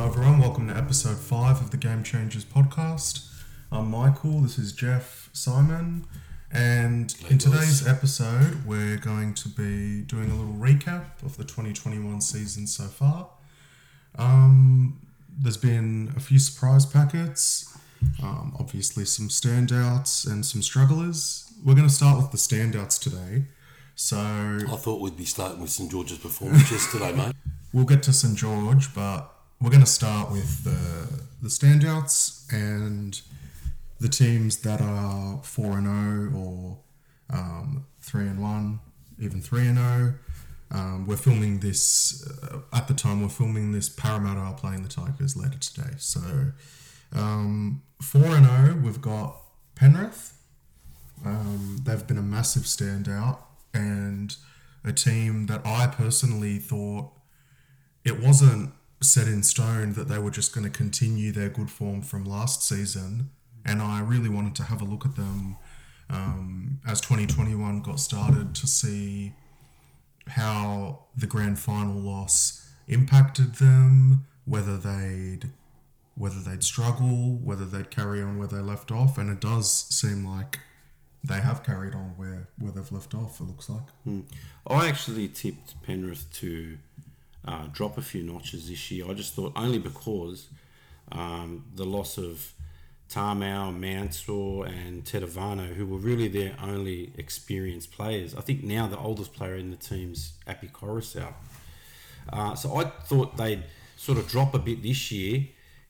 Hello, everyone. Welcome to episode five of the Game Changers podcast. I'm Michael. This is Jeff Simon. And in today's episode, we're going to be doing a little recap of the 2021 season so far. Um, there's been a few surprise packets, um, obviously, some standouts and some strugglers. We're going to start with the standouts today. So I thought we'd be starting with St George's performance yesterday, mate. We'll get to St George, but we're going to start with the the standouts and the teams that are four and zero or um, three and one, even three and zero. Um, we're filming this uh, at the time. We're filming this. Parramatta are playing the Tigers later today. So um, four and zero. We've got Penrith. Um, they've been a massive standout and a team that I personally thought it wasn't set in stone that they were just going to continue their good form from last season. And I really wanted to have a look at them um, as 2021 got started to see how the grand final loss impacted them, whether they'd whether they'd struggle, whether they'd carry on where they left off, and it does seem like they have carried on where, where they've left off. It looks like. I actually tipped Penrith to uh, drop a few notches this year. I just thought only because um, the loss of Tamou, Mansour, and Tetevano, who were really their only experienced players. I think now the oldest player in the team's Api Koroisau. Uh, so I thought they'd sort of drop a bit this year,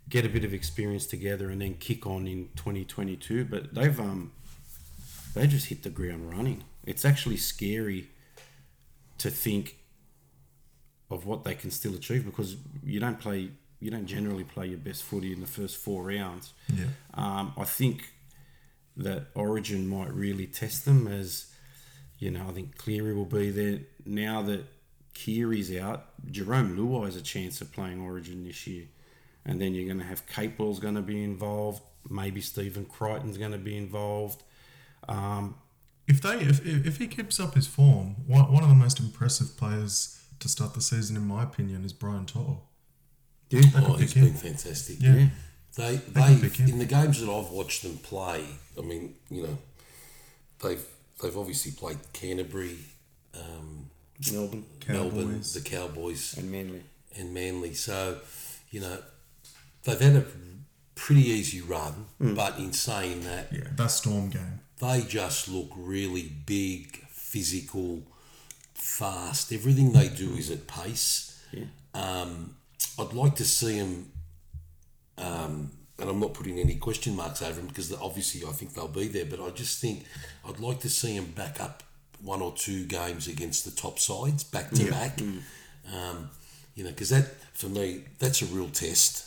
get a bit of experience together, and then kick on in 2022. But they've um, they just hit the ground running. It's actually scary to think of what they can still achieve because you don't play you don't generally play your best footy in the first four rounds. Yeah. Um, I think that Origin might really test them as you know. I think Cleary will be there now that Kiri's out. Jerome Luai has a chance of playing Origin this year, and then you're going to have Capewell's going to be involved. Maybe Stephen Crichton's going to be involved. Um, If they if, if if he keeps up his form, one, one of the most impressive players to start the season, in my opinion, is Brian To'o. yeah, They Oh, could he's pick him. been fantastic. Yeah. They could they in the games that I've watched them play. I mean, you know, they've they've obviously played Canterbury, um, Melbourne Melbourne, the Cowboys, and Manly. and Manly. So, you know, they've had a pretty easy run. But in saying that, Yeah, that Storm game. they just look really big, physical, fast. Everything they do is at pace. Yeah. Um, I'd like to see them, um, and I'm not putting any question marks over them because obviously I think they'll be there, but I just think I'd like to see them back up one or two games against the top sides back to back. Um, you know, because that for me that's a real test.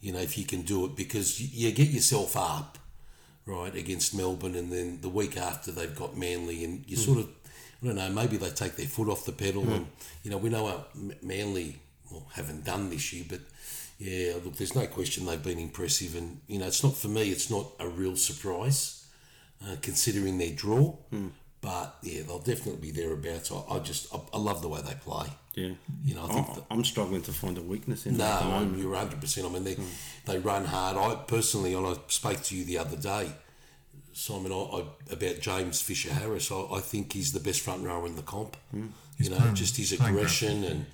You know, if you can do it because you, you get yourself up right against Melbourne, and then the week after they've got Manly, and you sort of I don't know maybe they take their foot off the pedal, and you know we know how Manly well, haven't done this year, but yeah, look, there's no question they've been impressive, and you know it's not for me, it's not a real surprise uh, considering their draw, but yeah, they'll definitely be thereabouts. I, I just I, I love the way they play. Yeah, You know, I think I, I'm struggling to find a weakness in No, you're 100. percent I mean, they they run hard. I personally, and I spoke to you the other day, Simon, I, I, about James Fisher Harris. I, I think he's the best front rower in the comp. You know, playing- just his playing great. aggression and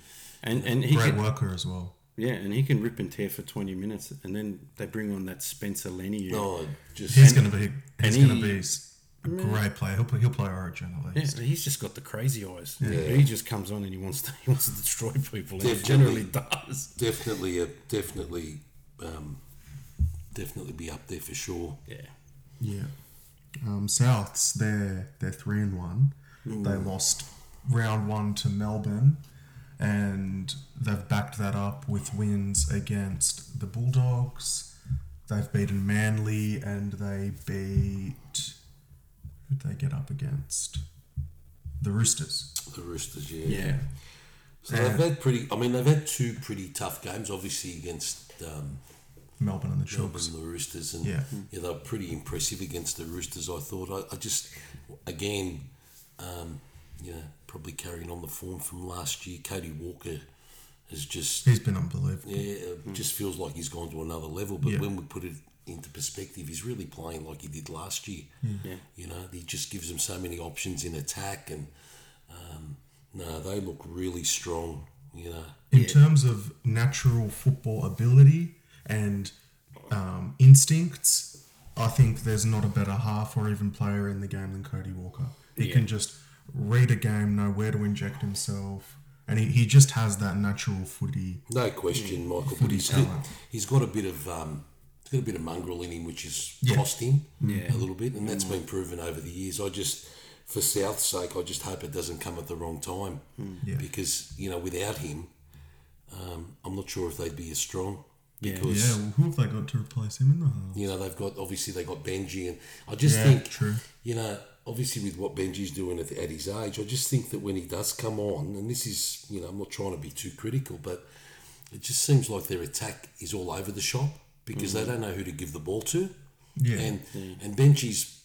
And and he Great can, worker as well. yeah, and he can rip and tear for 20 minutes, and then they bring on that Spencer Leniu. oh, just He's going to be. He's and going to be s- a great player. He'll play, he'll play Origin at Yeah, he's just got the crazy eyes. Yeah. He just comes on and he wants to he wants to destroy people, and he Definitely. generally does. definitely a definitely um, definitely be up there for sure. Yeah, Yeah. Um, Souths, they're they're three and one. They lost round one to Melbourne, and they've backed that up with wins against the Bulldogs. They've beaten Manly, and they beat. Who'd they get up against? The Roosters. The Roosters, yeah. yeah. So they've had pretty. I mean, they've had two pretty tough games, obviously against um, Melbourne and the Melbourne Chooks. and the Roosters, and Yeah. yeah. they were pretty impressive against the Roosters. I thought. I, I just, again, um, you know, probably carrying on the form from last year. Cody Walker has just He's been unbelievable. yeah, it just feels like he's gone to another level. But Yeah. when we put it into perspective, he's really playing like he did last year. Yeah. You know, he just gives them so many options in attack, and um, no, they look really strong. You know, In terms of natural football ability and um, instincts, I think there's not a better half or even player in the game than Cody Walker. He Yeah. can just read a game, know where to inject himself, and he, he just has that natural footy. no question, Michael. Footy he's talent. he's got a bit of um, he's got a bit of mongrel in him, which has Yeah. cost him Yeah. a little bit, and that's been proven over the years. I just, for South's sake, I just hope it doesn't come at the wrong time, Yeah. because you know, without him, um, I'm not sure if they'd be as strong. Yeah. Because Yeah, well, who have they got to replace him in the half? you know they've got obviously they got Benji, and I just Yeah, think true. you know obviously with what Benji's doing at, at his age, I just think that when he does come on, and this is you know I'm not trying to be too critical, but it just seems like their attack is all over the shop because they mm. don't know who to give the ball to, Yeah. and mm. and Benji's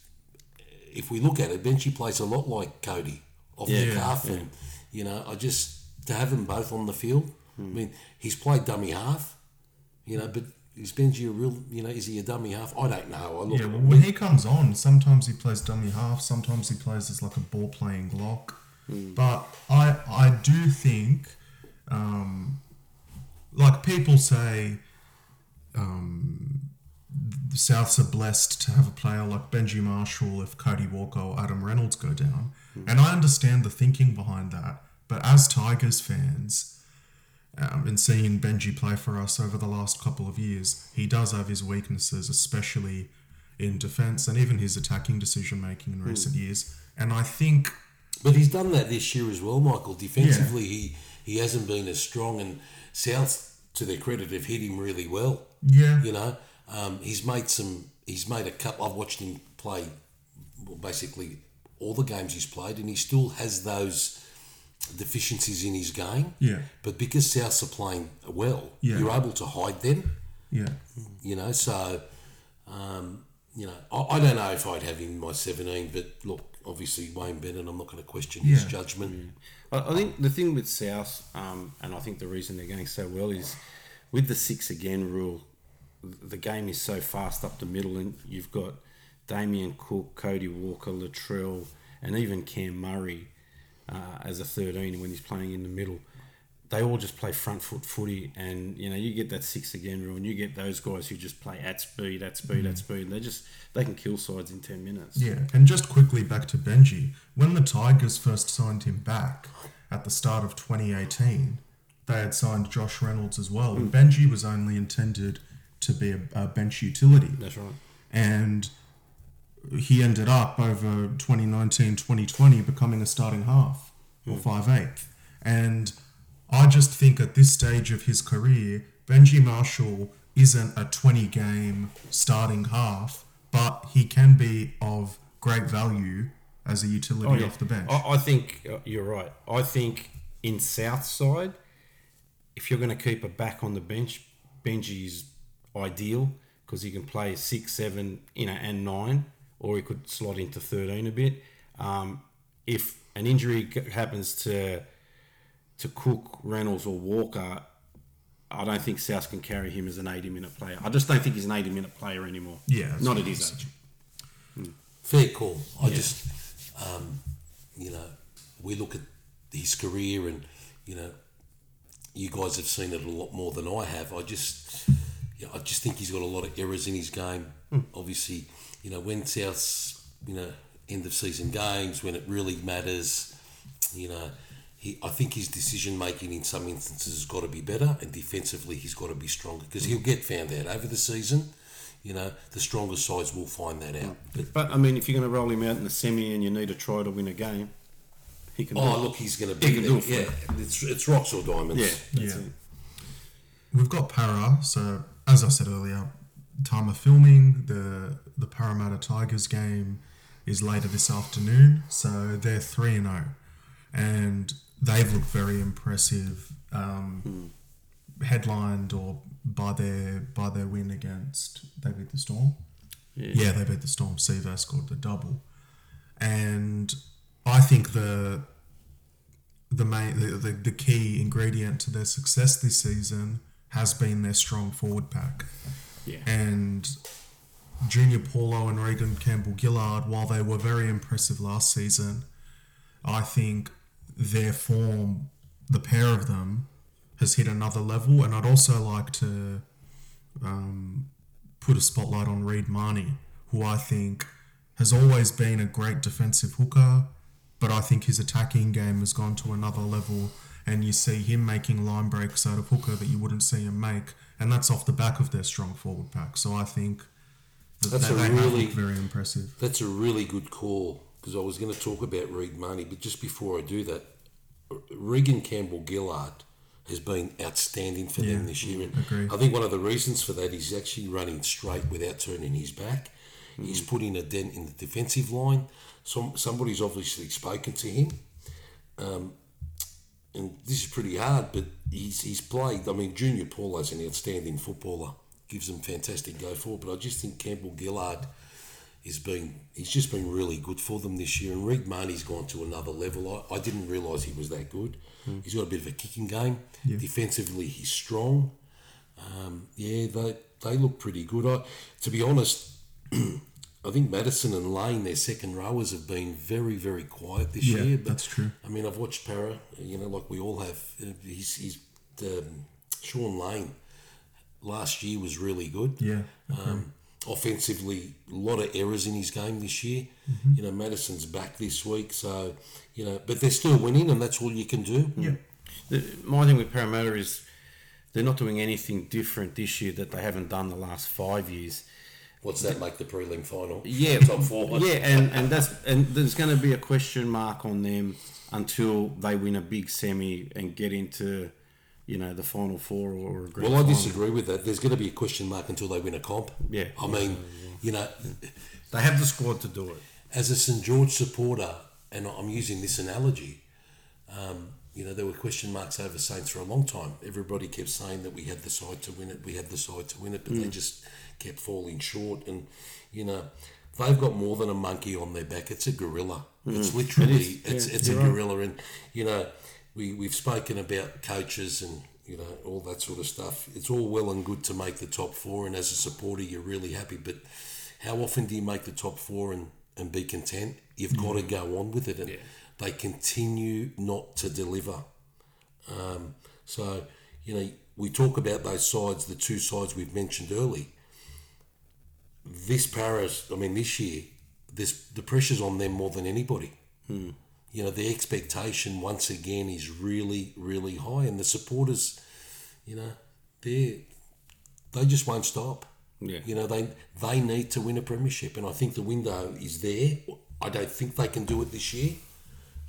if we look at it, Benji plays a lot like Cody off the Yeah, cuff, yeah. and you know I just to have them both on the field. I mm. mean, he's played dummy half, you know, but is Benji a real, you know, is he a dummy half? I don't know. I look Yeah, well, when he comes on, sometimes he plays dummy half, sometimes he plays as like a ball playing lock. But I I do think, um, like people say, um, the Souths are blessed to have a player like Benji Marshall if Cody Walker or Adam Reynolds go down. And I understand the thinking behind that. But as Tigers fans, um, and seeing Benji play for us over the last couple of years, he does have his weaknesses, especially in defence and even his attacking decision making in recent years. And I think, But he's done that this year as well, Michael. Defensively, he he hasn't been as strong, and South, to their credit, have hit him really well. yeah, You know, um, he's made some. He's made a cup. I've watched him play, well, basically all the games he's played, and he still has those deficiencies in his game. yeah, But because Souths are playing well, Yeah. you're able to hide them. yeah. You know, so um, you know, I, I don't know if I'd have him in my 17, but look, obviously Wayne Bennett, I'm not going to question his Yeah. judgment. I, I think the thing with South, um, and I think the reason they're going so well is with the six again rule, the game is so fast up the middle, and you've got Damien Cook, Cody Walker, Latrell, and even Cam Murray uh, as a 13 when he's playing in the middle. They all just play front foot footy, and you know you get that six again rule, and you get those guys who just play at speed, at speed, at speed. And they just they can kill sides in ten minutes. Yeah, and just quickly back to Benji. When the Tigers first signed him back at the start of 2018, they had signed Josh Reynolds as well. And Benji was only intended to be a, a bench utility. That's right. And he ended up over 2019 2020 becoming a starting half or five eighth. And I just think at this stage of his career, Benji Marshall isn't a 20 game starting half, but he can be of great value as a utility Oh, yeah. off the bench. I, I think uh, you're right. I think in South side, if you're going to keep a back on the bench, Benji's ideal because he can play six, seven, you know, and nine, or he could slot into thirteen a bit. Um, if an injury happens to to Cook, Reynolds, or Walker, I don't think South can carry him as an 80 minute player. I just don't think he's an 80 minute player anymore. Yeah, not what at his saying. age. Fair call. I just, um, you know, we look at his career and, you know, you guys have seen it a lot more than I have. I just, yeah, I just think he's got a lot of errors in his game. Obviously, you know, when South's, you know, end of season games, when it really matters, you know, he, I think his decision making in some instances has got to be better, and defensively he's got to be stronger because he'll get found out over the season. You know, the stronger sides will find that out. But But I mean, if you're going to roll him out in the semi and you need a try to win a game, he can. Oh, look, he's going to He be can do it Yeah, it's, it's rocks or diamonds. yeah, that's Yeah. it. We've got Para, so as I said earlier, time of filming, the the Parramatta Tigers game is later this afternoon, so they're 3 and 0. And they've looked very impressive, um, headlined or by their by their win against they beat the Storm. Yeah. Yeah, they beat the Storm. Sivo scored the double, and I think the the main the, the, the key ingredient to their success this season has been their strong forward pack. Yeah. And Junior Paulo and Reagan Campbell Gillard, while they were very impressive last season, I think their form, the pair of them, has hit another level. And I'd also like to um, put a spotlight on Reed Mahoney, who I think has always been a great defensive hooker, but I think his attacking game has gone to another level. And you see him making line breaks out of hooker that you wouldn't see him make, and that's off the back of their strong forward pack. So I think that That's they, a they really- very impressive. That's a really good call because I was going to talk about Reed Mahoney, but just before I do that, Reagan Campbell Gillard has been outstanding for Yeah, them this year. And agree. I think one of the reasons for that is actually running straight without turning his back. He's Mm. putting a dent in the defensive line. Some somebody's obviously spoken to him. Um, and this is pretty hard, but he's, he's played. I mean, Junior Paulo's an outstanding footballer, gives them fantastic go forward. But I just think Campbell Gillard has been he's just been really good for them this year. And Reed Mahoney's gone to another level. I, I didn't realise he was that good. He's got a bit of a kicking game. Yeah. Defensively, he's strong. Um, yeah, they they look pretty good. I, to be honest, I think Matterson and Lane, their second rowers, have been very very quiet this Yeah, year. But that's true. I mean, I've watched Para, you know, like we all have. He's, he's um, Shaun Lane last year was really good. Yeah, Um, offensively, a lot of errors in his game this year. Mm-hmm. You know, Matterson's back this week, so you know, but they're still winning, and that's all you can do. yeah, The, my thing with Parramatta is they're not doing anything different this year that they haven't done the last five years. What's that make the prelim final? Yeah, top four. Yeah, and, and that's and there's going to be a question mark on them until they win a big semi and get into, you know, the final four or a grand Well, I final. disagree with that. There's going to be a question mark until they win a comp. Yeah. I mean, you know, They have the squad to do it. as a St George supporter, and I'm using this analogy, um, you know, there were question marks over Saints for a long time. Everybody kept saying that we had the side to win it, we had the side to win it, but they just kept falling short. And, you know, they've got more than a monkey on their back. It's a gorilla. It's literally, It is. it's, Yeah, it's a right. gorilla. And, you know, we, we've spoken about coaches and, you know, all that sort of stuff. It's all well and good to make the top four, and as a supporter, you're really happy. But how often do you make the top four and, and be content? You've got to go on with it, and they continue not to deliver. Um, so, you know, we talk about those sides, the two sides we've mentioned early. This Paris, I mean, this year, this the pressure's on them more than anybody. You know, the expectation once again is really, really high, and the supporters, you know, they they just won't stop. Yeah. You know, they they need to win a premiership, and I think the window is there. I don't think they can do it this year.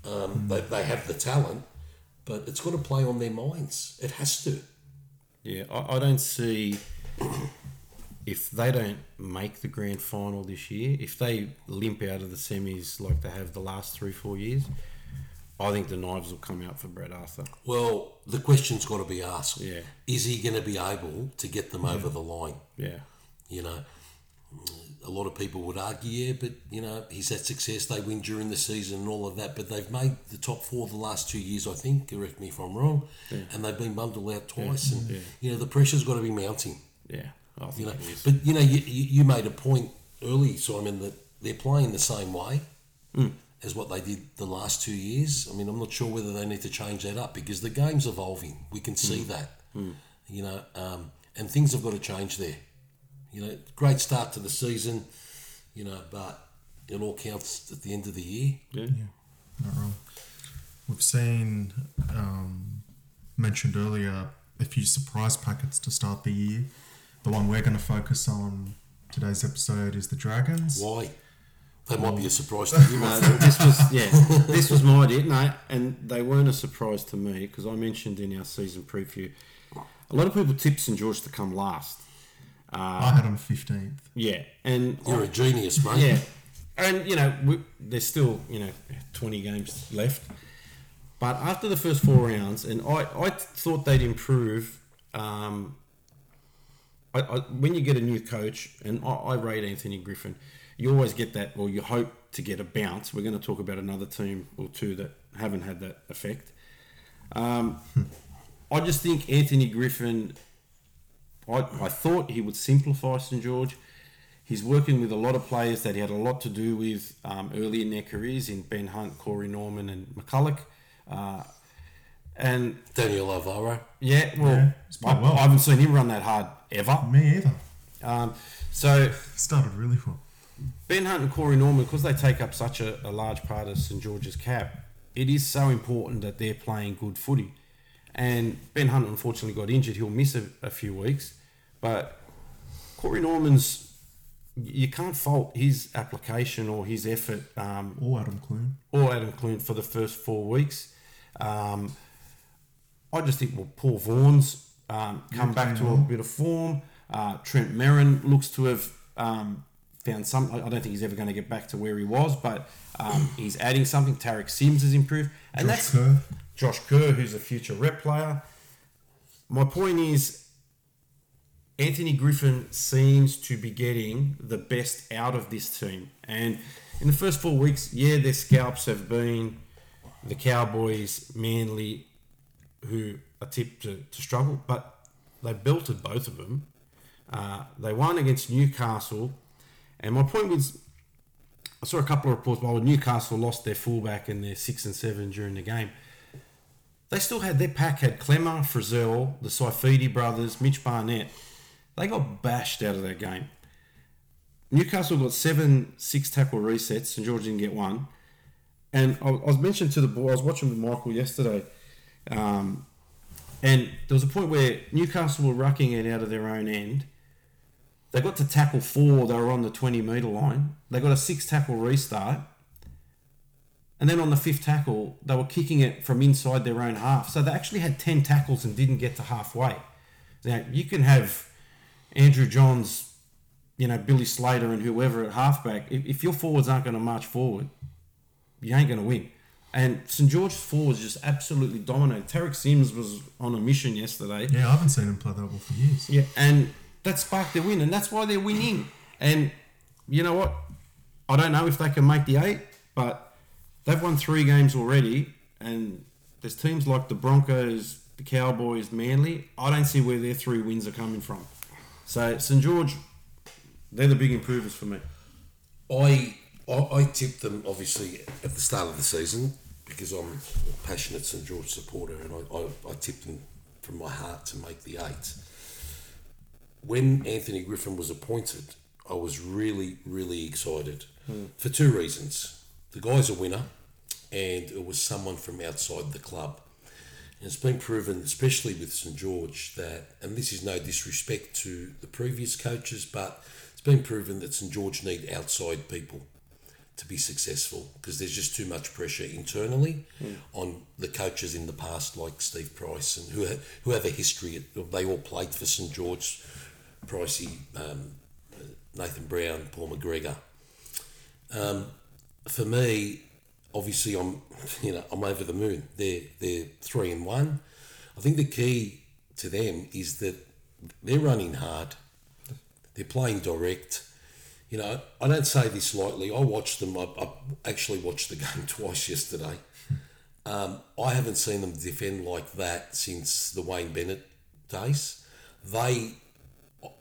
Um, they, they have the talent, but it's got to play on their minds. It has to. Yeah, I, I don't see if they don't make the grand final this year, if they limp out of the semis like they have the last three, four years, I think the knives will come out for Brett Arthur. Well, the question's got to be asked. Yeah. Is he going to be able to get them over the line? Yeah. You know, a lot of people would argue, yeah, but you know, he's had success. They win during the season and all of that, but they've made the top four the last two years, I think. Correct me if I'm wrong. And they've been bundled out twice, and Yeah. you know, the pressure's got to be mounting. Yeah. I You know, it is. but you know, you, you you made a point early, Simon, that they're playing the same way as what they did the last two years. I mean, I'm not sure whether they need to change that up because the game's evolving. We can see that, you know, um, and things have got to change there. You know, great start to the season, you know, but it all counts at the end of the year. Yeah. not wrong. We've seen um, mentioned earlier a few surprise packets to start the year. The one we're going to focus on today's episode is the Dragons. Why? That might be a surprise to you, No, this was yeah, this was my idea. No, and they weren't a surprise to me because I mentioned in our season preview, a lot of people tipped St George to come last. I had them 15th. Yeah, and You're a genius, mate. yeah, and you know we, there's still you know 20 games left, but after the first four rounds, and I I thought they'd improve. Um, I, I, when you get a new coach, and I, I rate Anthony Griffin, you always get that, or you hope to get a bounce. We're going to talk about another team or two that haven't had that effect. Um, I just think Anthony Griffin. I, I thought he would simplify St George. He's working with a lot of players that he had a lot to do with um, early in their careers in Ben Hunt, Corey Norman, and McCullough. Uh, and Daniel Alvaro. yeah, well, Yeah, I, well. I haven't seen him run that hard ever. Me either. Um, so Started really well. Ben Hunt and Corey Norman, because they take up such a, a large part of St George's cap, it is so important that they're playing good footy. And Ben Hunt unfortunately got injured; he'll miss a, a few weeks. But Corey Norman's, you can't fault his application or his effort, um, Or Adam Clune. or Adam Clune for the first four weeks. Um, I just think well, Paul Vaughan's um, come back to a bit of form. Uh, Trent Merrin looks to have um, found some. I I don't think he's ever going to get back to where he was, but um, he's adding something. Tariq Sims has improved, and Josh that's Kerr. Josh Kerr, who's a future rep player. My point is, Anthony Griffin seems to be getting the best out of this team. And in the first four weeks, yeah, their scalps have been the Cowboys, Manly, who tipped to, to struggle, but they belted both of them. Uh, they won against Newcastle. And my point was, I saw a couple of reports, while Newcastle lost their fullback and their six and seven during the game, they still had their pack had Klemmer, Frizzell, the Saifiti brothers, Mitch Barnett. They got bashed out of that game. Newcastle got seven six tackle resets. St George didn't get one. And I, I was mentioned to the boy, I was watching with Michael yesterday, um, and there was a point where Newcastle were rucking it out of their own end. They got to tackle four, they were on the 20 metre line. They got a six tackle restart. And then on the fifth tackle, they were kicking it from inside their own half. So they actually had 10 tackles and didn't get to halfway. Now, you can have Andrew Johns, you know, Billy Slater and whoever at halfback. If, if your forwards aren't going to march forward, you ain't going to win. And St George's forwards just absolutely dominated. Tariq Sims was on a mission yesterday. Yeah, I haven't seen him play that well for years. Yeah, and that sparked their win, and that's why they're winning. And you know what? I don't know if they can make the eight, but they've won three games already, and there's teams like the Broncos, the Cowboys, Manly. I don't see where their three wins are coming from. So St George, they're the big improvers for me. I, I I tipped them obviously at the start of the season because I'm a passionate St George supporter and I, I, I tipped them from my heart to make the eight. When Anthony Griffin was appointed, I was really, really excited hmm. for two reasons. The guy's a winner and it was someone from outside the club. And it's been proven, especially with St George, that, and this is no disrespect to the previous coaches, but it's been proven that St George need outside people to be successful because there's just too much pressure internally on the coaches in the past, like Steve Price, and who ha- who have a history. They all played for St George, Pricey, um, Nathan Brown, Paul McGregor. Um, for me, obviously, I'm you know I'm over the moon. They're they're three and one. I think the key to them is that they're running hard. They're playing direct. You know, I don't say this lightly. I watched them. I, I actually watched the game twice yesterday. Um, I haven't seen them defend like that since the Wayne Bennett days. They,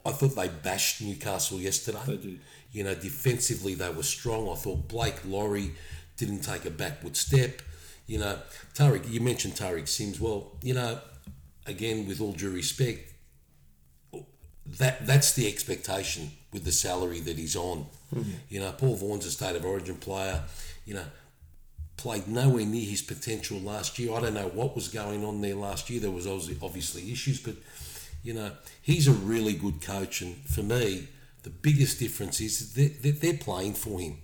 I thought they bashed Newcastle yesterday. They did. You know, defensively they were strong. I thought Blake Lawrie didn't take a backward step. You know, Tariq, you mentioned Tariq Sims. Well, you know, again, with all due respect, that that's the expectation with the salary that he's on. Hmm. You know, Paul Vaughan's a state of origin player. You know, played nowhere near his potential last year. I don't know what was going on there last year. There was obviously, obviously issues, but you know, he's a really good coach. And for me, the biggest difference is that they're, they're playing for him.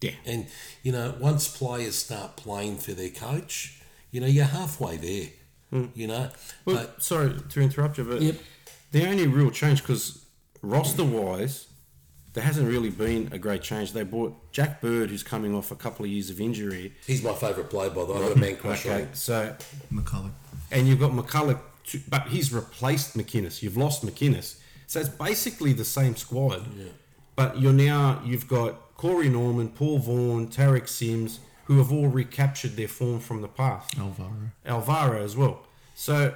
Yeah. And you know, once players start playing for their coach, you know, you're halfway there. Hmm. You know, Well, but sorry to interrupt you, but Yep. The only real change, because roster wise, there hasn't really been a great change. They bought Jack Bird, who's coming off a couple of years of injury. he's my favourite player by the way. I've got a man crush on Okay, him. so McCullough. and you've got McCullough, to, but he's replaced McInnes. You've lost McInnes, so it's basically the same squad. Yeah. But you're now you've got Corey Norman, Paul Vaughan, Tariq Sims, who have all recaptured their form from the past. Alvaro. Alvaro as well. So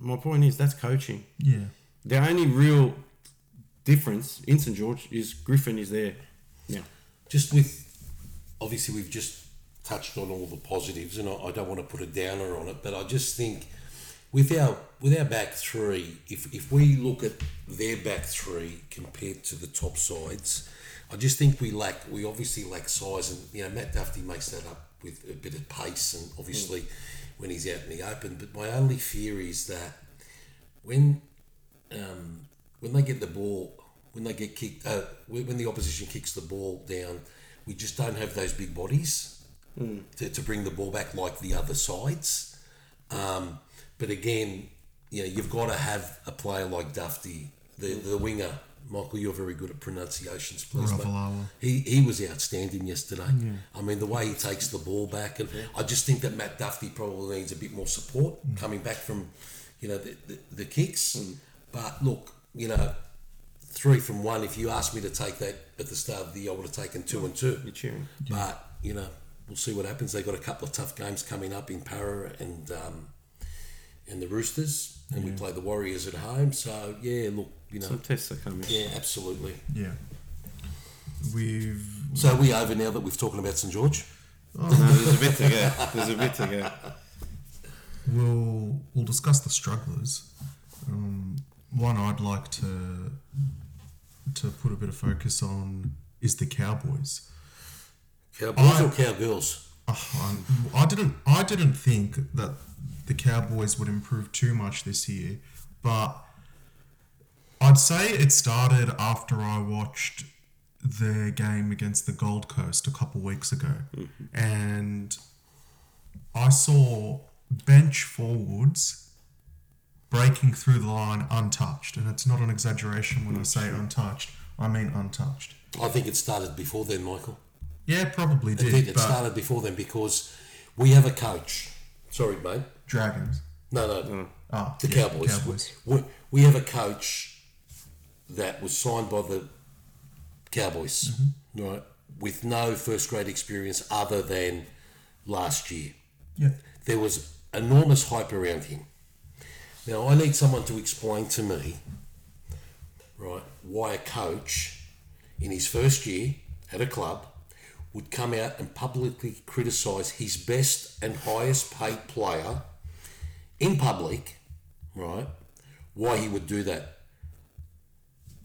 my point is that's coaching. Yeah. The only real difference in St George is Griffin is there now. just with obviously we've just touched on all the positives and I, I don't want to put a downer on it but I just think with our with our back three if, if we look at their back three compared to the top sides I just think we lack we obviously lack size and you know Matt Dufty makes that up with a bit of pace and obviously hmm. when he's out in the open but my only fear is that when um, when they get the ball, when they get kicked, uh, when the opposition kicks the ball down, we just don't have those big bodies to, to bring the ball back like the other sides. Um, but again, you know, you've got to have a player like Dufty, the, the winger. Michael, you're very good at pronunciations, please. He, he was outstanding yesterday. Yeah. I mean, the way he takes the ball back, and I just think that Matt Dufty probably needs a bit more support coming back from, you know, the, the, the kicks. But look, you know, three from one. If you asked me to take that at the start of the year, I would have taken two and two. You're cheering. But you know, we'll see what happens. They've got a couple of tough games coming up in Para and um, and the Roosters, and we play the Warriors at home. So yeah, look, you know, Some tests are coming. yeah, absolutely. Yeah. We've So are we over now that we've talking about St George? Oh, no, there's a bit to go. There's a bit to go. we'll we'll discuss the strugglers. Um, one I'd like to to put a bit of focus on is the Cowboys. Cowboys I- or cowgirls? Ah, oh, I, I didn't I didn't think that the Cowboys would improve too much this year, but I'd say it started after I watched their game against the Gold Coast a couple weeks ago, mm-hmm. and I saw bench forwards breaking through the line untouched, and it's not an exaggeration when I say untouched. I mean untouched. I think it started before then, Michael. Yeah, probably It did, did. It but started before then because we have a coach. Sorry, mate. Dragons. No, no. Ah, the yeah, Cowboys. Cowboys. We, we have a coach that was signed by the Cowboys, Mm-hmm. right, with no first grade experience other than last year. Yeah. There was enormous hype around him. Now, I need someone to explain to me, right, why a coach in his first year at a club would come out and publicly criticise his best and highest paid player in public, right? Why he would do that.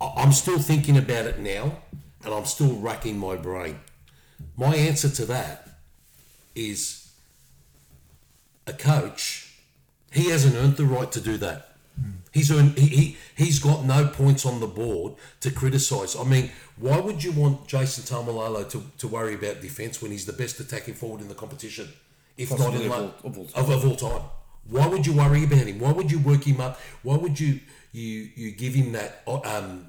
I'm still thinking about it now and I'm still racking my brain. My answer to that is a coach, he hasn't earned the right to do that. He's earned, he, he, he's got no points on the board to criticise. I mean, why would you want Jason Taumalolo to, to worry about defence when he's the best attacking forward in the competition? If Possibly not in of all- of all time. of, of all time. Why would you worry about him? Why would you work him up? Why would you you you give him that um,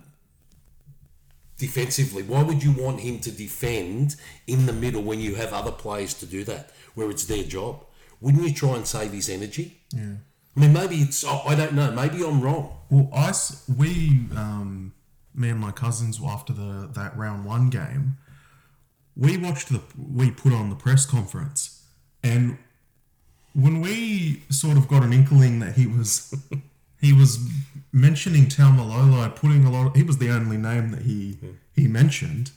defensively? Why would you want him to defend in the middle when you have other players to do that, where it's their job? Wouldn't you try and save his energy? Yeah. I mean, maybe it's I I don't know. Maybe I'm wrong. Well, I, we um, me and my cousins after the that round one game, we watched the we put on the press conference, and when we sort of got an inkling that he was he was mentioning Taumalolo, putting a lot. Of, he was the only name that he he mentioned,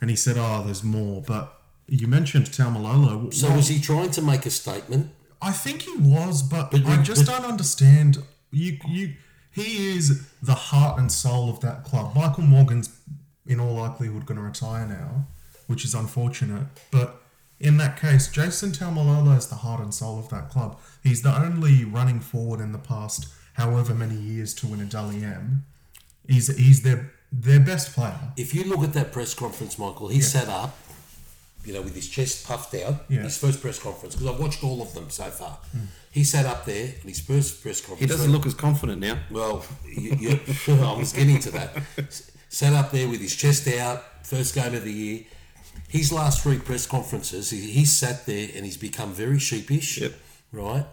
and he said, "Oh, there's more." But you mentioned Taumalolo. So was he trying to make a statement? I think he was, but, But I just but- don't understand. You, you, he is the heart and soul of that club. Michael Morgan's, in all likelihood, going to retire now, which is unfortunate. But in that case, Jason Taumalolo is the heart and soul of that club. He's the only running forward in the past, however many years, to win a Dally M. He's he's their their best player. If you look at that press conference, Michael, he sat up, you know, with his chest puffed out. Yeah. His first press conference because I've watched all of them so far. Hmm. He sat up there in his first press conference. He doesn't look as confident now. Well, you, you, I was getting to that. Sat up there with his chest out, first game of the year. His last three press conferences, he, he's sat there and he's become very sheepish, Yep. right?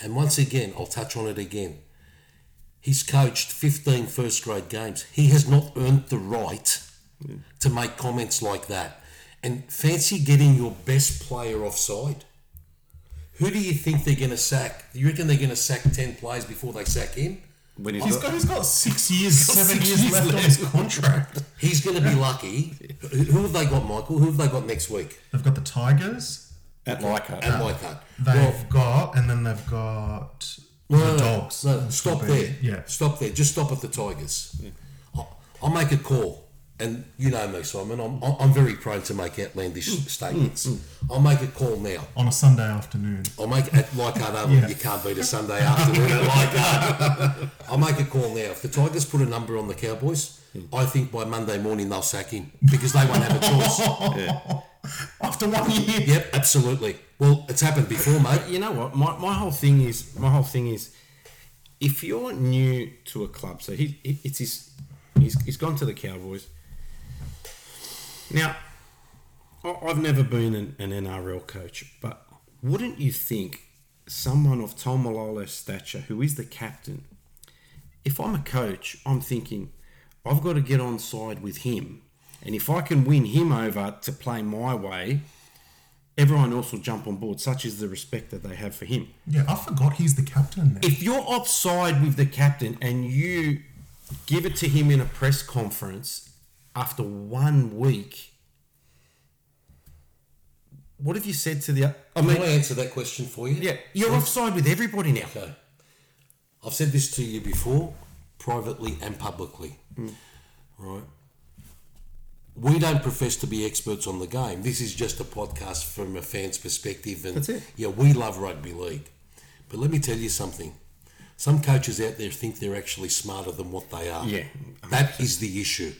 And once again, I'll touch on it again. He's coached 15 first grade games. He has not earned the right to make comments like that. And fancy getting your best player offside. Who do you think they're going to sack? Do you reckon they're going to sack 10 players before they sack him? When he's He's got, got, he's got six years, got seven six years, years left, on his contract. He's going to be lucky. Who who have they got, Michael? Who have they got next week? They've got the Tigers. at Leichhardt. And um, Leichhardt. They've Well, got, and then they've got no, the no, no, dogs. no, stop there. Yeah. Stop there. Just stop at the Tigers. I'll, I'll make a call. And you know me, Simon. I'm, I'm very prone to make outlandish Mm, statements. Mm. Mm. I'll make a call now. On a Sunday afternoon. I'll make at Leichhardt Oval. Yeah. You can't beat a Sunday afternoon at Leichhardt. I'll make a call now. If the Tigers put a number on the Cowboys, mm. I think by Monday morning they'll sack him because they won't have a choice. After one year. yep, absolutely. Well, it's happened before, mate. you know what? My, my whole thing is my whole thing is if you're new to a club, so he, he it's his he's, he's gone to the Cowboys. Now, I've never been an, an NRL coach, but wouldn't you think someone of Taumalolo's stature, who is the captain, if I'm a coach, I'm thinking I've got to get on side with him, and if I can win him over to play my way, everyone else will jump on board. Such is the respect that they have for him. Yeah, I forgot he's the captain now. If you're offside with the captain and you give it to him in a press conference after one week, what have you said to the? I Can mean, I answer that question for you? yeah, you're offside with everybody now. Okay. I've said this to you before, privately and publicly. Hmm. Right. We don't profess to be experts on the game. This is just a podcast from a fan's perspective, and That's it. yeah, we love rugby league. But let me tell you something. Some coaches out there think they're actually smarter than what they are. Yeah. That is the issue.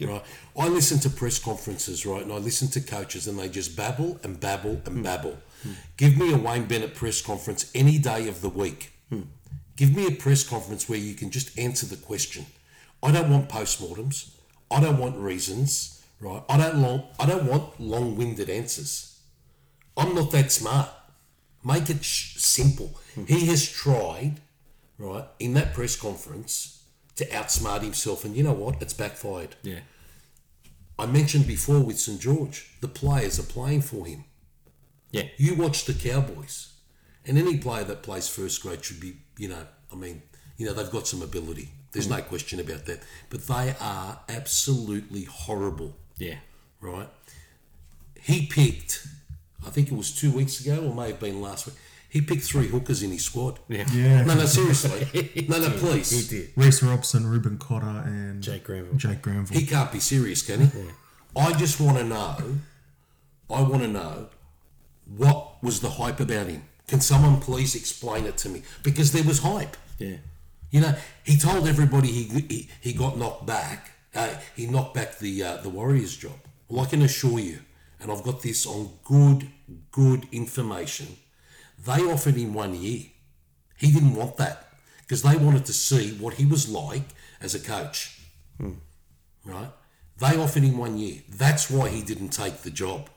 Right. I listen to press conferences, right, and I listen to coaches and they just babble and babble and hmm. babble. Hmm. Give me a Wayne Bennett press conference any day of the week. Hmm. Give me a press conference where you can just answer the question. I don't want postmortems. I don't want reasons, right? I don't long I don't want long-winded answers. I'm not that smart. Make it sh- simple. He has tried, right, in that press conference to outsmart himself, and you know what? It's backfired. Yeah, I mentioned before with St George, the players are playing for him. yeah, You watch the Cowboys, and any player that plays first grade should be, you know, I mean, you know, they've got some ability. There's no mm. question about that. But they are absolutely horrible, yeah. right? He picked, I think it was two weeks ago, or may have been last week. He picked three hookers in his squad. Yeah. Yeah. No, no, seriously. No, no, please. He did. Reece Robson, Reuben Cotter, and Jake Granville. Jake Granville. He can't be serious, can he? I just want to know. I want to know what was the hype about him. Can someone please explain it to me? Because there was hype. Yeah, You know, he told everybody he he, he got knocked back. Uh, he knocked back the uh, the Warriors job. Well, I can assure you, and I've got this on good good information. They offered him one year. He didn't want that because they wanted to see what he was like as a coach. Hmm. Right? They offered him one year. That's why he didn't take the job.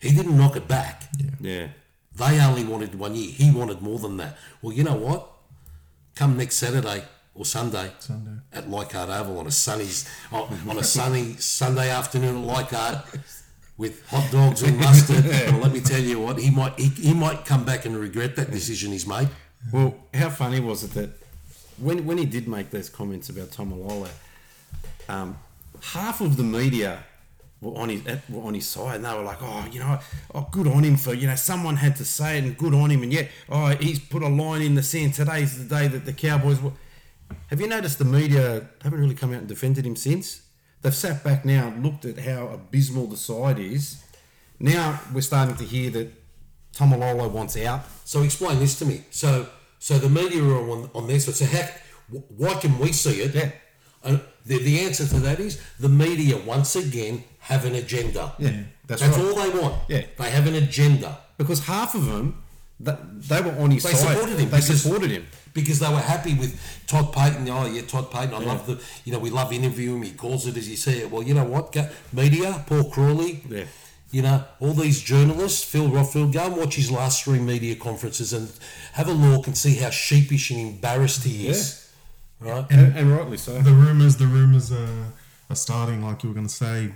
He didn't knock it back. yeah. They only wanted one year. He wanted more than that. Well, you know what? Come next Saturday or Sunday, Sunday. at Leichhardt Oval on a sunny on on a sunny Sunday afternoon at Leichhardt with hot dogs and mustard. well, let me tell you what he might he, he might come back and regret that decision he's made. Well, how funny was it that when when he did make those comments about Taumalolo, um, half of the media were on his were on his side, and they were like, "Oh, you know, oh, good on him for you know someone had to say it, and good on him, and yet, oh, he's put a line in the sand. Today's the day that the Cowboys were." Have you noticed the media haven't really come out and defended him since? They've sat back now, and looked at how abysmal the side is. Now we're starting to hear that Taumalolo wants out. So explain this to me. So so the media are on on their side. So how, why can we see it? Yeah. And the, the answer to that is the media once again have an agenda. Yeah, that's That's right. all they want. Yeah. They have an agenda. because half of them they were on his They side. supported him. They because- supported him. because they were happy with Todd Payten. Oh yeah, Todd Payten. I love the you know we love interviewing him. He calls it as he see it. Well, you know what? Go, media, Paul Crawley. Yeah. You know all these journalists. Phil Rothfield. Go and watch his last three media conferences and have a look and see how sheepish and embarrassed he is. Right. And, and rightly so. The rumors, the rumors are, are starting. Like you were going to say,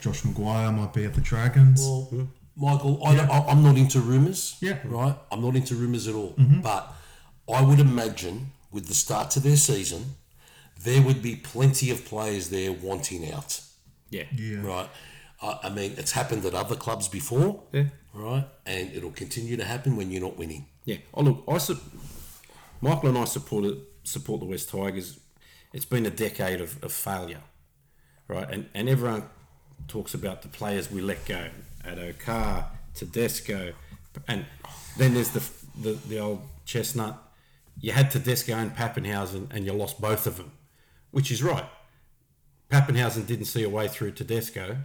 Josh McGuire might be at the Dragons. Well, hmm. Michael, I, I, I'm not into rumours. Yeah. Right? I'm not into rumours at all. Mm-hmm. But I would imagine with the start to their season, there would be plenty of players there wanting out. Yeah. yeah. Right? I, I mean, it's happened at other clubs before. Yeah. Right? And it'll continue to happen when you're not winning. Yeah. Oh look, I su- Michael and I supported support the West Tigers. It's been a decade of, of failure, right? And and everyone talks about the players we let go at Okar, Tedesco, and then there's the the, the old chestnut. You had Tedesco and Papenhuyzen, and you lost both of them, which is right. Papenhuyzen didn't see a way through Tedesco.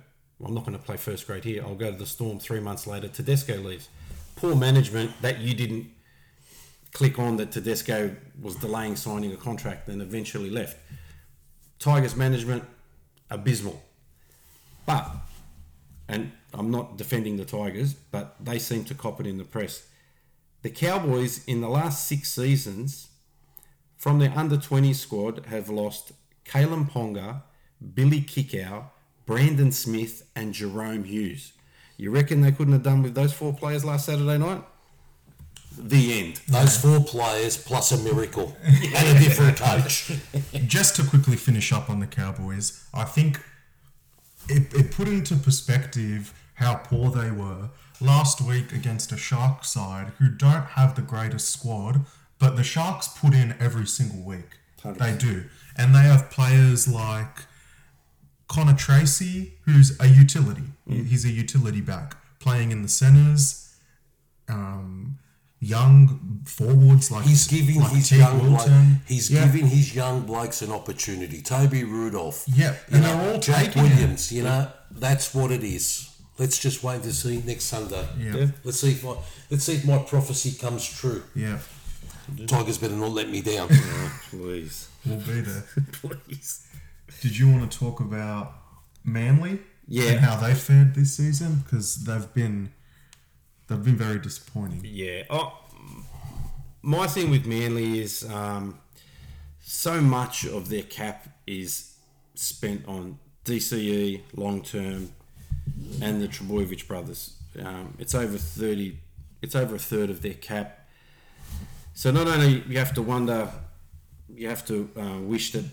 I'm not going to play first grade here. I'll go to the Storm three months later. Tedesco leaves. Poor management that you didn't click on that Tedesco was delaying signing a contract and eventually left. Tigers management, abysmal. But, and I'm not defending the Tigers, but they seem to cop it in the press. The Cowboys in the last six seasons, from their under 20 squad, have lost Kalyn Ponga, Billy Kikau, Brandon Smith, and Jahrome Hughes. You reckon they couldn't have done with those four players last Saturday night? The end. Those four players plus a miracle and a different coach. Just to quickly finish up on the Cowboys, I think it, it put into perspective how poor they were last week against a Shark side who don't have the greatest squad, but the Sharks put in every single week. They do. And they have players like Connor Tracey, who's a utility. He's a utility back, playing in the centres. Um, young forwards like He's giving like his Teague young bloke, he's Yeah. giving his young blokes an opportunity. Toby Rudolph, Yeah, you and know, they're all Jack taking it. Williams. You know, that's what it is. Let's just wait to see next Sunday. Yeah. Yeah. Let's see if my let's see if my prophecy comes true. Yeah, Tigers better not let me down. Oh, please. we'll be there. Please. Did you want to talk about Manly? Yeah. And how they fared this season because they've been they've been very disappointing. Yeah. Oh, my thing with Manly is um, so much of their cap is spent on DCE long term and the Trbojevic brothers. Um, it's over thirty. It's over a third of their cap. So not only you have to wonder, you have to uh, wish that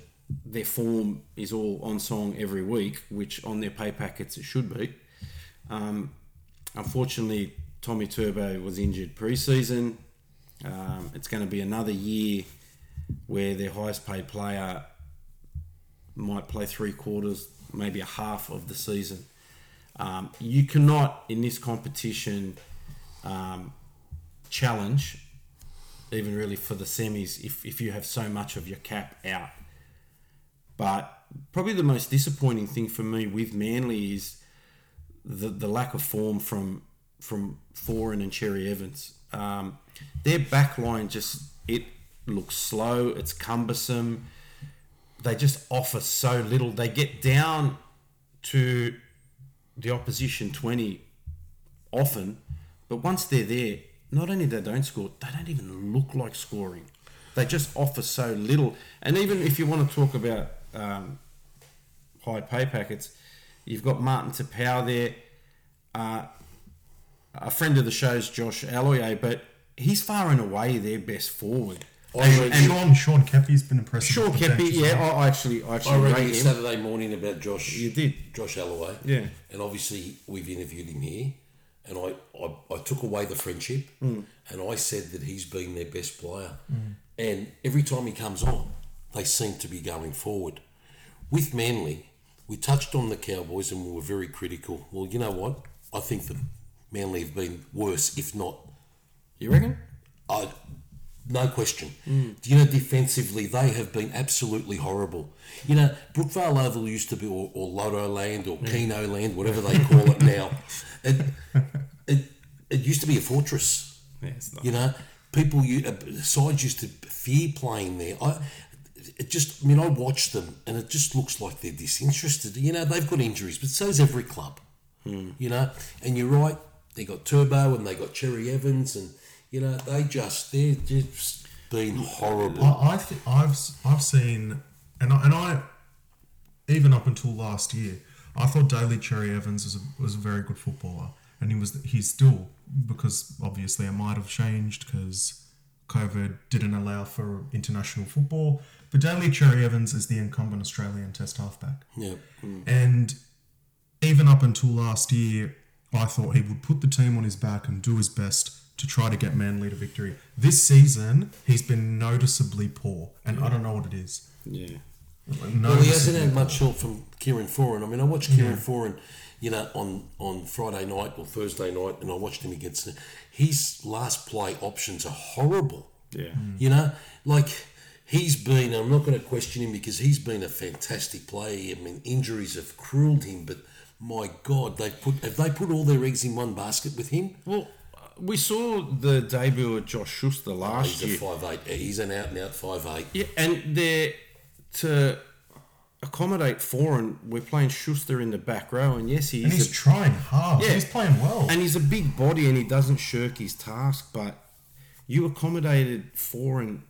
their form is all on song every week, which on their pay packets it should be. Um, unfortunately, Tommy Turbo was injured pre-season. Um, it's going to be another year where their highest paid player might play three quarters, maybe a half of the season. Um, you cannot, in this competition, um, challenge, even really for the semis, if, if you have so much of your cap out. But probably the most disappointing thing for me with Manly is the, the lack of form from from Foran and Cherry Evans. Um, their back line just it looks slow. It's cumbersome. They just offer so little. They get down to the opposition twenty often, but once they're there, not only they don't score, they don't even look like scoring. They just offer so little. And even if you want to talk about um, high pay packets, you've got Martin Taupau there. Uh, a friend of the show's Josh Aloiai, but he's far and away their best forward. I reckon- And Sean Sean Keppie's been impressive. Sean off the bench Keppie, yeah, well. I I actually, I I actually read him. Saturday morning about Josh. You did. Josh Aloiai. Yeah. And obviously we've interviewed him here, and I, I, I took away the friendship, Hmm. and I said that he's been their best player. And every time he comes on, they seem to be going forward. With Manly, we touched on the Cowboys and we were very critical. Well, you know what? I think that Manly have been worse, if not You reckon? I, no question. Do you know defensively they have been absolutely horrible. You know Brookvale Oval used to be or, or Lotto Land or Keno Land, whatever they call it now. It, it it used to be a fortress. Yeah, it's not. You know, people you uh, sides used to fear playing there. I it just I mean I watch them and it just looks like they're disinterested. You know they've got injuries, but so's every club. You know, and you're right. They got Turbo and they got Cherry Evans and you know they just they're just been horrible. I, I th- I've I've seen and I, and I even up until last year I thought Daly Cherry Evans was a, was a very good footballer, and he was he's still because obviously it might have changed because COVID didn't allow for international football. But Daly Cherry Evans is the incumbent Australian Test halfback, Yeah. Mm. and even up until last year, I thought he would put the team on his back and do his best to try to get Manly to victory. This season, he's been noticeably poor, and I don't know what it is. Yeah. Well, he hasn't had much help from Kieran Foran. I mean, I watched Kieran Foran, you know, on, on Friday night or Thursday night, and I watched him against his last play options are horrible. Yeah. Mm. You know, like he's been. I'm not going to question him because he's been a fantastic player. I mean, injuries have cruelled him, but my God, they put have they put all their eggs in one basket with him? Well, we saw the debut of Josh Schuster oh, last He's year. a five eight. He's an out and out five eight. Yeah, and they're to accommodate Foran. We're playing Schuster in the back row, and yes, he and he's a, trying hard. Yeah. He's playing well. and he's a big body, and he doesn't shirk his task. But you accommodated Foran.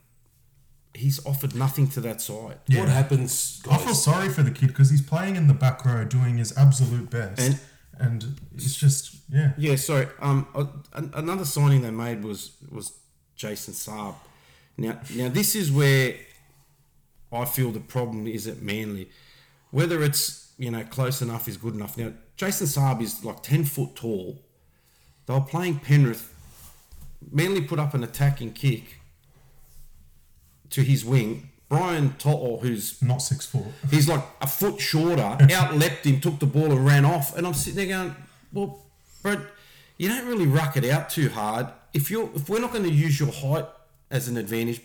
He's offered nothing to that side. Yeah. What happens? I feel sorry for the kid because he's playing in the back row, doing his absolute best, And- and, it's just yeah. Yeah, sorry. Um, uh, another signing they made was was Jason Saab. Now, now this is where I feel the problem is at Manly. Whether it's you know close enough is good enough. Now, Jason Saab is like ten foot tall. They were playing Penrith. Manly put up an attacking kick to his wing. Brian To'o, who's Not six foot. He's like a foot shorter, outleapt him, took the ball and ran off. And I'm sitting there going, well, bro, you don't really ruck it out too hard. If you're, if we're not going to use your height as an advantage,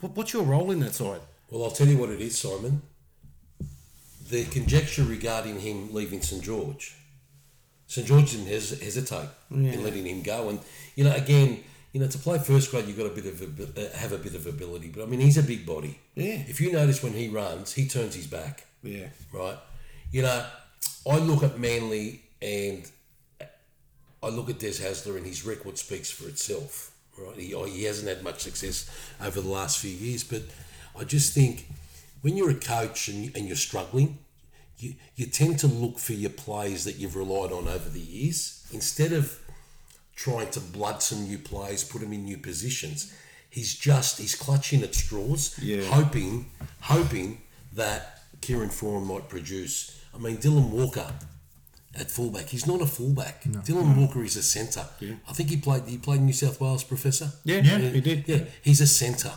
what's your role in that side? Well, I'll tell you what it is, Simon. The conjecture regarding him leaving St George. St George didn't hes- hesitate in letting him go, and you know, again, you know, to play first grade, you've got a bit of abi- uh, have a bit of ability. But I mean, he's a big body. Yeah. If you notice when he runs, he turns his back. Yeah. right? You know, I look at Manly and I look at Des Hasler and his record speaks for itself, right? He, he hasn't had much success over the last few years, but I just think when you're a coach and, and you're struggling, you, you tend to look for your players that you've relied on over the years instead of trying to blood some new players, put them in new positions. He's just he's clutching at straws, Yeah. hoping hoping that Kieran Foran might produce. I mean, Dylan Walker at fullback. He's not a fullback. Dylan Walker is a centre. I think he played. He played New South Wales, Professor. Yeah, Yeah, he did. Yeah, he's a centre.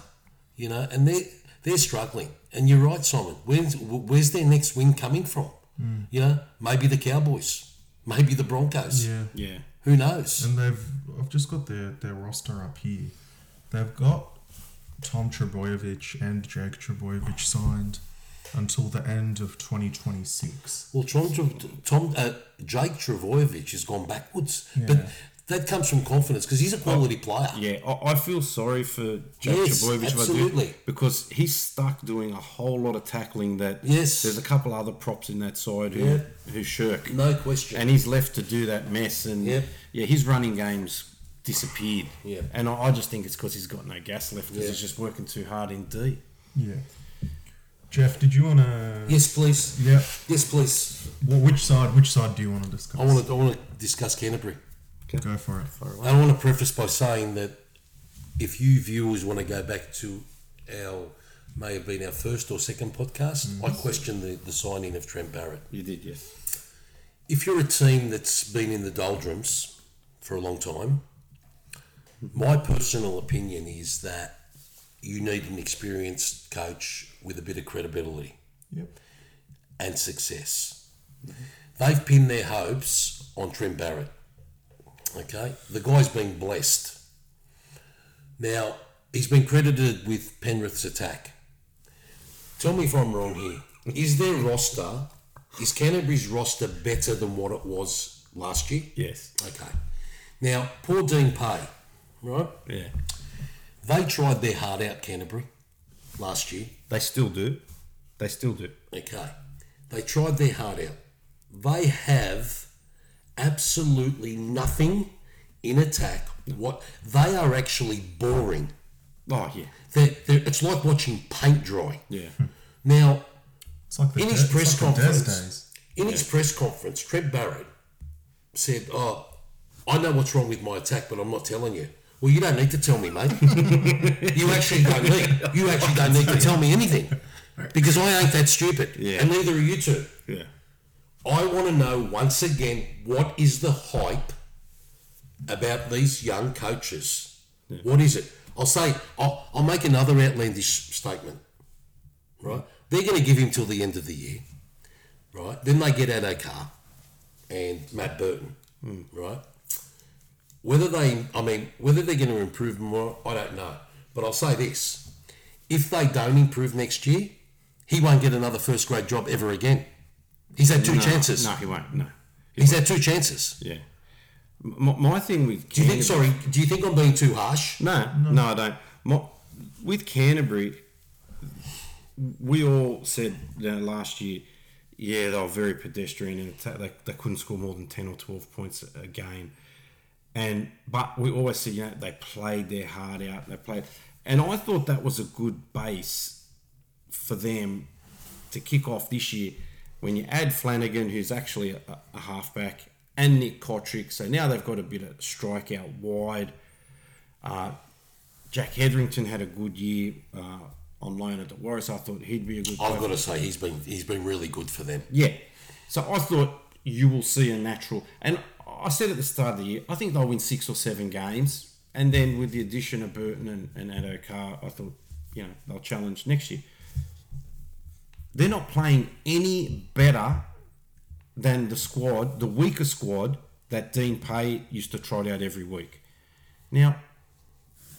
You know, and they're they're struggling. And you're right, Simon. Where's where's their next win coming from? Hmm. You know, maybe the Cowboys, maybe the Broncos. Yeah. Yeah. Who knows? And they've I've just got their, their roster up here. They've got Tom Trbojevic and Jake Trbojevic signed until the end of 2026. Well, Tom, Tom uh, Jake Trbojevic has gone backwards, Yeah. but that comes from confidence because he's a quality oh, player. Yeah, I, I feel sorry for Jack Yes, Trbojevic, I do, absolutely. because he's stuck doing a whole lot of tackling that Yes. there's a couple other props in that side who, Yeah. who shirk. No question. and he's left to do that mess. And Yep. yeah, his running game's disappeared. Yeah. and I, I just think it's because he's got no gas left because Yeah. he's just working too hard in D. Yeah. Jeff, did you want to? yes, please. Yeah. Yes, please. Well, which side? Which side do you want to discuss? I want to. I want to discuss Canterbury. Go for it. I want to preface by saying that if you viewers want to go back to our may have been our first or second podcast, mm. I question the, the signing of Trent Barrett. You did, yes. if you're a team that's been in the doldrums for a long time, my personal opinion is that you need an experienced coach with a bit of credibility Yep. and success. They've pinned their hopes on Trent Barrett. Okay, the guy's been blessed. Now he's been credited with Penrith's attack. Tell me if I'm wrong here. Is their roster, is Canterbury's roster better than what it was last year? Yes. Okay. Now, poor Dean Pay, right? Yeah. They tried their heart out, Canterbury, last year. They still do. They still do. Okay. They tried their heart out. They have absolutely nothing in attack. What they are actually boring. Oh yeah. They're, they're, it's like watching paint dry. Yeah. Hmm. Now, It's like the In his it's press like the conference- days. In his press conference, Trent Barrett said, "Oh, I know what's wrong with my attack, but I'm not telling you." Well, you don't need to tell me, mate. you actually don't need. You actually don't need to tell me anything because I ain't that stupid, Yeah. and neither are you two. Yeah. I want to know once again what is the hype about these young coaches? What is it? I'll say, I'll, I'll make another outlandish statement, right? They're going to give him till the end of the year, right? Then they get out Addo Carr and Matt Burton, hmm. right? Whether they, I mean, whether they're going to improve more, I don't know. But I'll say this: if they don't improve next year, he won't get another first grade job ever again. He's had two No, chances. No, he won't. No. He's had two chances. Yeah. My, my thing with Do you think? Sorry, do you think I'm being too harsh? No, no, I don't. My, with Canterbury, we all said you know, last year, yeah, they were very pedestrian and they, they couldn't score more than 10 or 12 points a game. And but we always said, you know, they played their heart out. They played, and I thought that was a good base for them to kick off this year. When you add Flanagan, who's actually a, a halfback, and Nick Cotric, so now they've got a bit of strikeout wide. Uh, Jack Hetherington had a good year uh, on loan at the Warriors. I thought he'd be a good. I've got to say he's been he's been really good for them. Yeah. So I thought you will see a natural. And I said at the start of the year, I think they'll win six or seven games. And then with the addition of Burton and, and Addo Carr, I thought, you know, they'll challenge next year. They're not playing any better than the squad, the weaker squad that Dean Pay used to trot out every week. Now,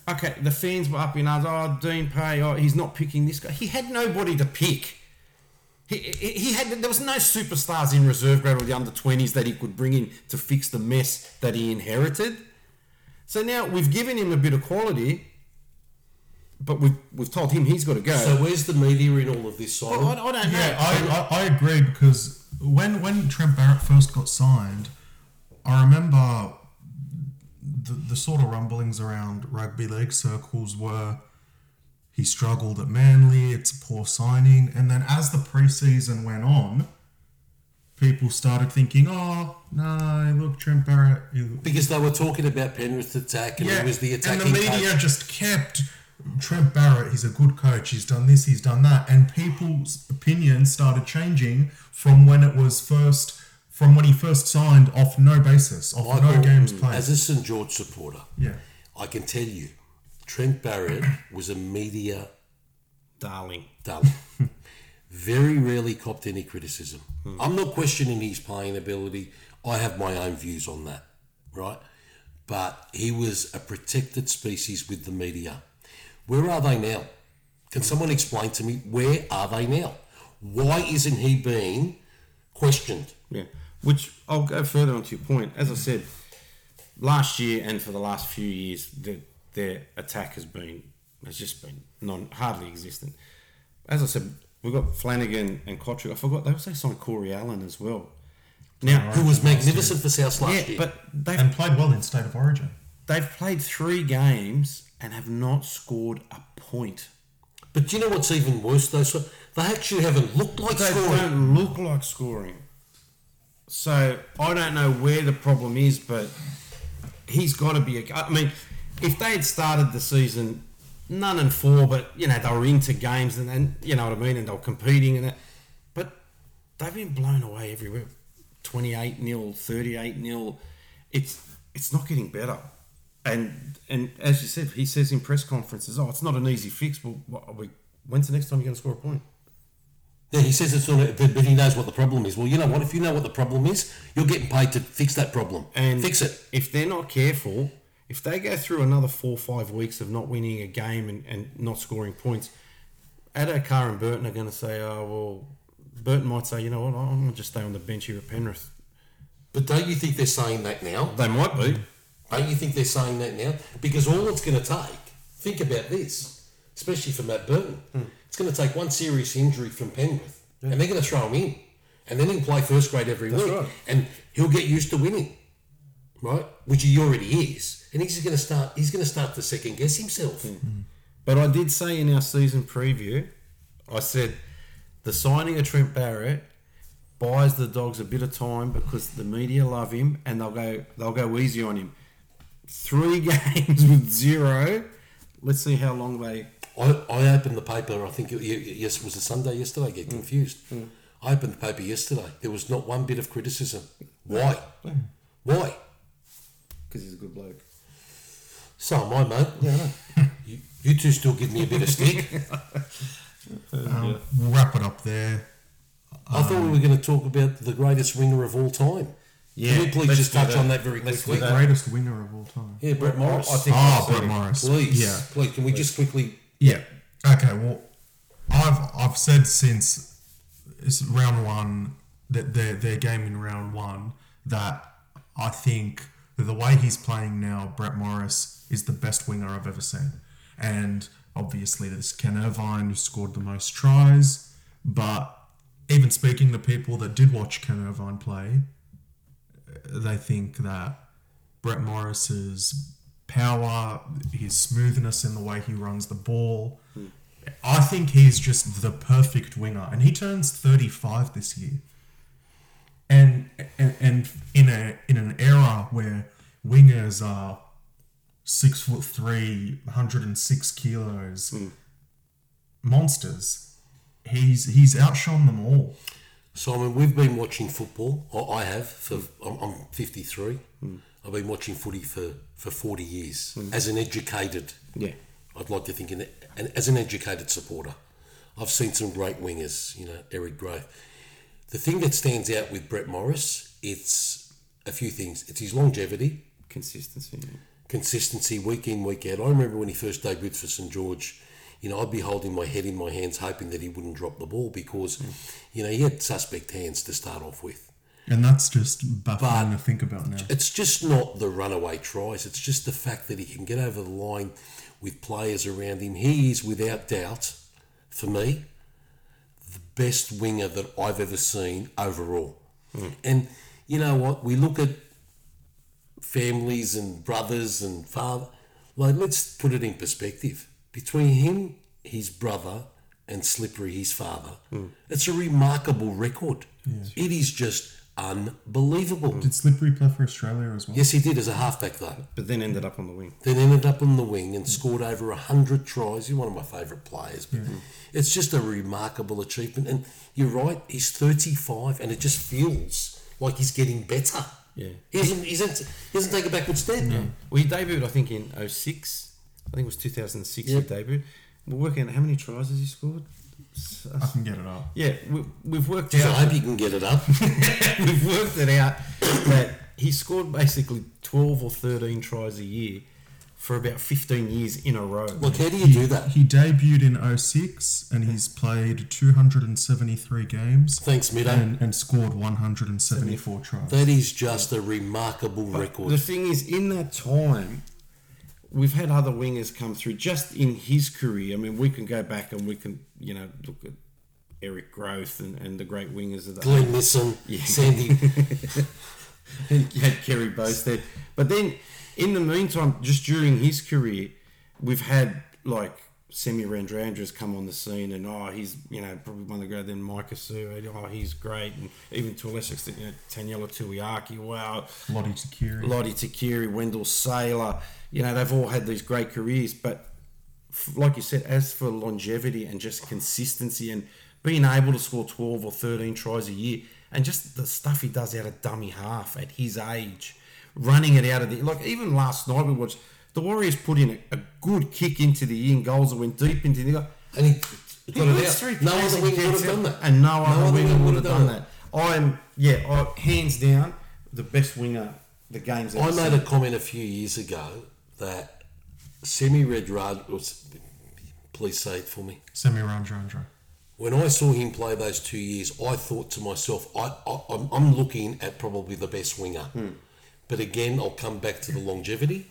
okay, the fans were up in arms. Oh, Dean Pay, oh, he's not picking this guy. He had nobody to pick. He, he had there was no superstars in reserve grade or the under twenties that he could bring in to fix the mess that he inherited. So now we've given him a bit of quality, but we've we've told him he's got to go. So where's the media in all of this, Well, I, I don't know. Yeah, I, I, I agree because when when Trent Barrett first got signed, I remember the, the sort of rumblings around rugby league circles were he struggled at Manly, it's a poor signing, and then as the preseason went on, people started thinking, oh no, look Trent Barrett. Because they were talking about Penrith's attack and he was the attacking and the media coach. just kept Trent Barrett. He's a good coach. He's done this. He's done that, and people's opinions started changing from when it was first, from when he first signed, off no basis, off no Michael, games played. As a St George supporter, yeah, I can tell you, Trent Barrett was a media darling. darling. Very rarely copped any criticism. I'm not questioning his playing ability. I have my own views on that, right? But he was a protected species with the media. Where are they now? Can someone explain to me where are they now? Why isn't he being questioned? Yeah, which I'll go further onto your point. As I said, last year and for the last few years, their, their attack has been has just been non hardly existent. As I said, we've got Flanagan and Cotric. I forgot they also signed Corey Allan as well. Now, Who was magnificent for South last yeah, year. but they've and played well in State of Origin. they've played three games and have not scored a point. But do you know what's even worse though? So they actually haven't looked like They scoring. They don't look like scoring. So I don't know where the problem is, but he's got to be a. I mean, if they had started the season none and four, but you know they were into games and, and you know what I mean, and they were competing and that, but they've been blown away everywhere. Twenty eight 0 thirty eight 0 It's it's not getting better. And and as you said, he says in press conferences, "Oh, it's not an easy fix." But what, we, when's the next time you're going to score a point? Yeah, he says it's not, a, but, but he knows what the problem is. Well, you know what? If you know what the problem is, you're getting paid to fix that problem and fix it. If they're not careful, if they go through another four or five weeks of not winning a game and, and not scoring points, Addo Carr and Burton are going to say, oh, well, Burton might say, you know what, I'm going to just stay on the bench here at Penrith. But don't you think they're saying that now? They might be. Don't you think they're saying that now? Because all it's going to take, think about this, especially for Matt Burton, hmm. it's going to take one serious injury from Penrith, and they're going to throw him in, and then he'll play first grade every That's week, right. and he'll get used to winning, right? Which he already is, and he's going to start. He's going to start to second guess himself. Hmm. But I did say in our season preview, I said the signing of Trent Barrett buys the dogs a bit of time because the media love him and they'll go they'll go easy on him. Three games with zero. Let's see how long they. I, I opened the paper. I think it, yes, it was a Sunday yesterday. I get confused. I opened the paper yesterday. There was not one bit of criticism. Why? Why? Because he's a good bloke. So am I, mate. Yeah, You, you two still give me a bit of stick. Um, We'll wrap it up there. I thought we were going to talk about the greatest winger of all time. Yeah, Can we please let's just touch that. on that very Let's quickly? do that. Greatest winger of all time. Yeah, Brett Morris. I think Ah, Brett. Morris. Please, Yeah. please, can we just quickly? Yeah. Okay. Well, I've I've said since it's round one that their their game in round one that I think that the way he's playing now, Brett Morris is the best winger I've ever seen, and obviously there's Ken Irvine who scored the most tries, but even speaking to people that did watch Ken Irvine play, they think that Brett Morris's power, his smoothness in the way he runs the ball. I think he's just the perfect winger, and he turns thirty-five this year. And and, and in a in an era where wingers are six foot three, 106 kilos, hmm. monsters, he's he's outshone them all. Simon, we've been watching football. I I have for I'm, I'm 53. Hmm. I've been watching footy for, for 40 years hmm. as an educated. Yeah. I'd like to think, in and as an educated supporter, I've seen some great wingers. You know, Eric Gray. The thing that stands out with Brett Morris, it's a few things. It's his longevity, Consistency. yeah. consistency, week in, week out. I remember when he first debuted for St George. You know, I'd be holding my head in my hands, hoping that he wouldn't drop the ball because, you know, he had suspect hands to start off with. And that's just baffling to think about now. It's just not the runaway tries. It's just the fact that he can get over the line with players around him. He is, without doubt, for me, the best winger that I've ever seen overall. Hmm. And you know what? We look at families and brothers and father. Like, let's put it in perspective. Between him, his brother, and Slippery, his father, it's a remarkable record. It is just unbelievable. Did Slippery play for Australia as well? Yes, he did as a halfback though. But then ended up on the wing. Then ended up on the wing and scored over a hundred tries. He's one of my favourite players. But it's just a remarkable achievement. And you're right, he's 35, and it just feels like he's getting better. Yeah. He hasn't, he hasn't, he hasn't taken a backward step. Well, he debuted, I think, in 06. I think it was 2006 Yep. he debuted. We're working out how many tries has he scored? S- I can get it up. Yeah, we, we've worked out. I hope you can get it up. we've worked it out that he scored basically 12 or 13 tries a year for about 15 years in a row. Look, how do you do that? He debuted in 06 and he's played 273 games Thanks, Mido. and, and scored 174 tries. That is just a remarkable The record. The thing is, in that time, we've had other wingers come through just in his career. I mean, we can go back and we can, you know, look at Eric Grothe and, and the great wingers of the Glenn Nisson, Sandy. and you had Kerry Boustead. But then, in the meantime, just during his career, we've had like Semi Radradras come on the scene, and oh, he's you know probably one of the great. Then Micah Sue, oh, he's great, and even to a lesser extent, you know, Taniela Tuiaki, wow, Lote Tuqiri. Lote Tuqiri, Wendell Sailor, you know, they've all had these great careers, but f- like you said, as for longevity and just consistency and being able to score 12 or 13 tries a year and just the stuff he does out of dummy half at his age, running it out of the. Like, even last night we watched the Warriors put in a, a good kick into the in goals that went deep into the. And he He got it out. three No other winger would have done that. And no, other winger would have done that. I'm, yeah, I, hands down, the best winger the game's ever I made seen. a comment a few years ago that Semi Red Rad was. Please say it for me. Semi Radradra. When I saw him play those two years, I thought to myself, I, I, I'm, I'm looking at probably the best winger. Hmm. But again, I'll come back to the longevity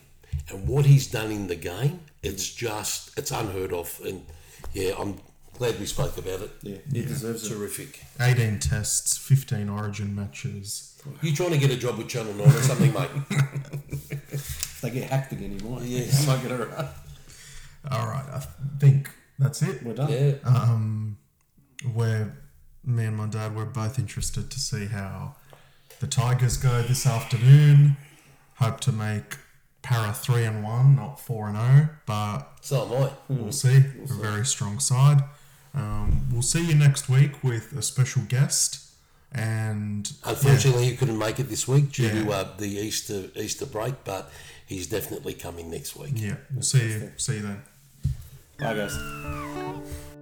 and what he's done in the game. It's hmm. just, it's unheard of. And yeah, I'm glad we spoke about it. Yeah, he deserves it. Terrific. 18 tests, 15 origin matches. You trying to get a job with Channel 9 or something, mate? If they get hacked again, he might. Yes. He might get it right. All right, I think that's it. We're done. Yeah. Um, we're me and my dad were both interested to see how the Tigers go this afternoon. Hope to make Para three and one, not four and zero, but So am I. we'll see. A very strong side. Um, we'll see you next week with a special guest. And Unfortunately, he couldn't make it this week due to uh, the Easter Easter break, but he's definitely coming next week. Yeah, we'll see you. See you then. Bye, guys.